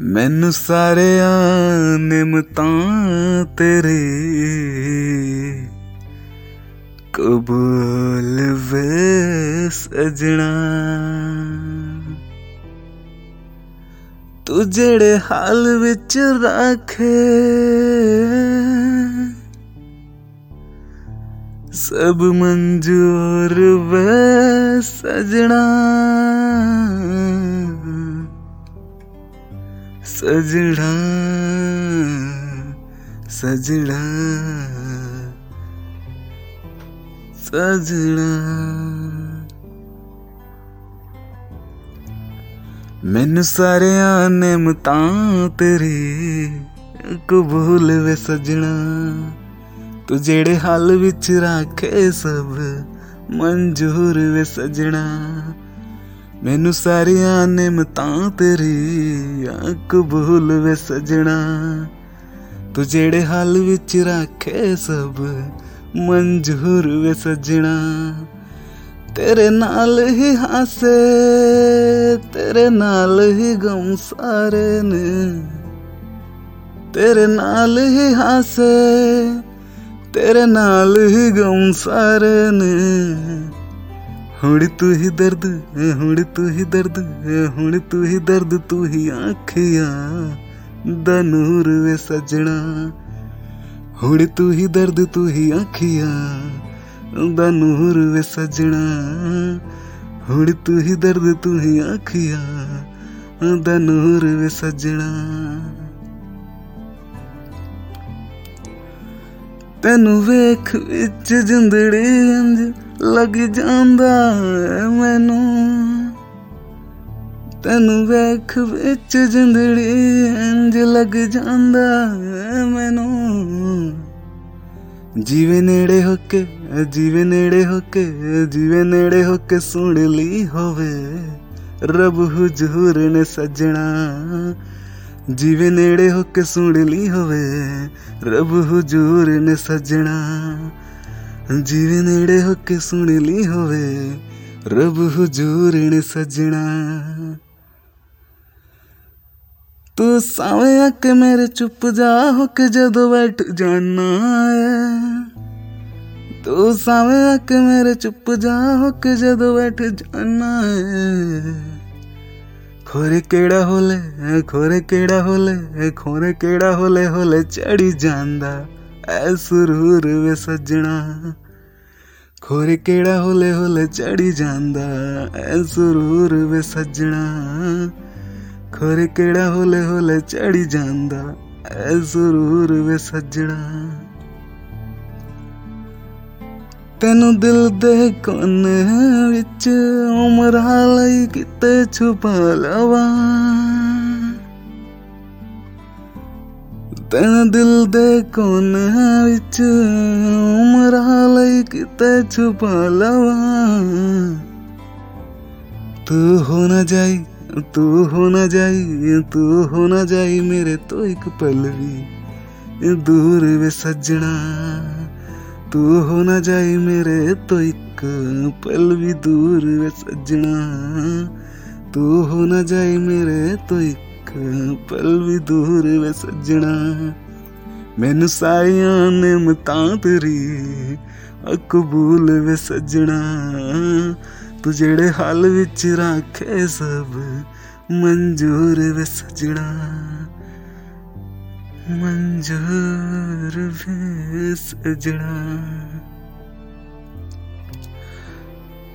ਮੈਨੂੰ ਸਾਰਿਆਂ ਨਿਮਤਾਂ ਤੇਰੇ ਕਬੂਲ ਵੇ ਸਜਣਾ ਤੂੰ ਜਿਹੜੇ ਹਾਲ ਵਿੱਚ ਰੱਖੇ ਸਭ ਮਨਜ਼ੂਰ ਵੇ ਸਜਣਾ सजड़ा सजड़ा सजड़ा। मैनू सारे नियमतां तेरी कबूल वे सजना। तू जेड़े हाल विच रखे सब मंजूर वे सजना। ਮੈਨੂੰ ਸਾਰੀਆਂ ਨਿਮਤਾਂ ਤੇਰੀਆਂ ਕਬੂਲ ਵੇ ਸਜਣਾ। ਤੂੰ ਜਿਹੜੇ ਹਾਲ ਵਿੱਚ ਰੱਖੇ ਸਭ ਮਨਜ਼ੂਰ ਵੇ ਸਜਣਾ। ਤੇਰੇ ਨਾਲ ਹੀ ਹਾਸੇ, ਤੇਰੇ ਨਾਲ ਹੀ ਗਮ ਸਾਰੇ ਨੇ। ਤੇਰੇ ਨਾਲ ਹੀ ਹਾਸੇ, ਤੇਰੇ ਨਾਲ ਹੀ ਗਮ ਸਾਰੇ ਨੇ। ਹੁਣ ਤੂੰ ਹੀ ਦਰਦ ਹੁਣ ਤੂੰ ਹੀ ਦਰਦ ਹੁਣ ਤੂੰ ਹੀ ਦਰਦ, ਤੂੰ ਹੀ ਅੱਖੀਆਂ ਦਾ ਨੂਰ ਵੇ ਸਜਣਾ। ਹੁਣ ਤੂੰ ਹੀ ਦਰਦ, ਤੂੰ ਹੀ ਅੱਖੀਆਂ ਦਾ ਨੂਰ ਵੇ ਸਜਣਾ। ਹੁਣ ਤੂੰ ਹੀ ਦਰਦ, ਤੂੰ ਹੀ ਅੱਖੀਆਂ ਦਾ ਨੂਰ ਵੇ ਸਜਣਾ। ਤੈਨੂੰ ਵੇਖ ਵਿੱਚ ਜਿੰਦੜੀ ਅੰਜ ਲੱਗ ਜਾਂਦਾ ਮੈਨੂੰ। ਤੈਨੂੰ ਵੇਖ ਵਿੱਚ ਜਿੰਦੜੀ ਇੰਜ ਲੱਗ ਜਾਂਦਾ ਮੈਨੂੰ। ਜੀਵੇ ਨੇੜੇ ਹੋ ਕੇ, ਜੀਵੇ ਨੇੜੇ ਹੋ ਕੇ, ਜੀਵੇ ਨੇੜੇ ਹੋ ਕੇ ਸੁਣ ਲਈ ਹੋਵੇ। ਰੱਬ ਹੁਜੂਰ ਨੇ ਸਜਣਾ। ਜੀਵੇ ਨੇੜੇ ਹੋ ਕੇ ਸੁਣ ਲਈ ਹੋਵੇ। ਰੱਬ ਹੁਜੂਰ ਨੇ ਸਜਣਾ। ਜੀਵੇ ਨੇੜੇ ਹੋ ਕੇ ਸੁਣ ਲਈ ਹੋਵੇ ਰੱਬ ਹਜ਼ੂਰ ਨੇ ਸਜਣਾ ਤੂੰ ਸਾਵੇਂ ਆ ਕੇ ਮੇਰੇ ਚੁੱਪ ਜਾ ਹੋ ਕੇ ਜਦੋਂ ਬੈਠ ਜਾਣਾ ਹੈ ਤੂੰ ਸਾਵੇਂ ਆ ਕੇ ਮੇਰੇ ਚੁੱਪ ਜਾ ਹੋ ਕੇ ਜਦੋਂ ਬੈਠ ਜਾਣਾ ਹੈ ਖੋਰੇ ਕਿਹੜਾ ਹੋਲੇ ਖੋਰੇ ਕਿਹੜਾ ਹੋਲੇ ਖੋਰੇ ਕਿਹੜਾ ਹੋਲੇ ਹੋਲੇ ਚੜੀ ਜਾਂਦਾ ਐ ਸਰੂਰ ਵੇ ਸਜਣਾ ਖੋਰੇ ਕਿਹੜਾ ਹੋਲੇ ਹੋਲੇ ਚੜੀ ਜਾਂਦਾ, ਐ ਸਰੂਰ ਵੇ ਸਜਣਾ ਖੋਰੇ ਕਿਹੜਾ ਹੋਲੇ ਹੋਲੇ ਚੜੀ ਜਾਂਦਾ, ਐ ਸਰੂਰ ਵੇ ਸਜਣਾ ਤੈਨੂੰ ਦਿਲ ਦੇ ਕੋਨੇ ਵਿੱਚ ਉਮਰਾਂ ਲਈ ਕਿਤੇ ਛੁਪਾ ਲਵਾਂ। ਤੈਨੂੰ ਦਿਲ ਦੇ ਕੋਨੇ ਵਿੱਚ ਉਮਰਾਂ ਲਈ ਕਿਤੇ ਛੁਪਾ ਲਵਾਂ ਤੂੰ ਹੋ ਨਾ ਜਾਈ ਤੂੰ ਹੋ ਨਾ ਜਾਈ ਤੂੰ ਹੋ ਨਾ ਜਾਈ ਮੇਰੇ ਤੋਂ ਇੱਕ ਪਲ ਵੀ ਦੂਰ ਵੇ ਸੱਜਣਾ ਤੂੰ ਹੋ ਨਾ ਜਾਈ ਮੇਰੇ ਤੋਂ ਇੱਕ ਪਲ ਵੀ ਦੂਰ ਵੇ ਸੱਜਣਾ ਤੂੰ ਹੋ ਨਾ ਜਾਈ ਮੇਰੇ ਤੋਂ ਇੱਕ ਪਲ ਵੀ ਦੂਰ ਵੇ ਸੱਜਣਾ ਮੈਨੂੰ ਸਾਰੀਆਂ ਨਿਮਤਾਂ ਤੇਰੀ ਕਬੂਲ ਵੇ ਸੱਜਣਾ ਤੂੰ ਜਿਹੜੇ ਹਾਲ ਵਿੱਚ ਰੱਖੇ ਸਭ ਮਨਜ਼ੂਰ ਵੇ ਸੱਜਣਾ ਮਨਜ਼ੂਰ ਵੇ ਸੱਜਣਾ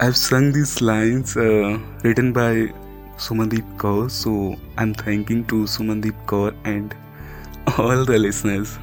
I've sung these lines uh, written by Sumandeep Kaur. So I'm thanking to Sumandeep Kaur and all the listeners.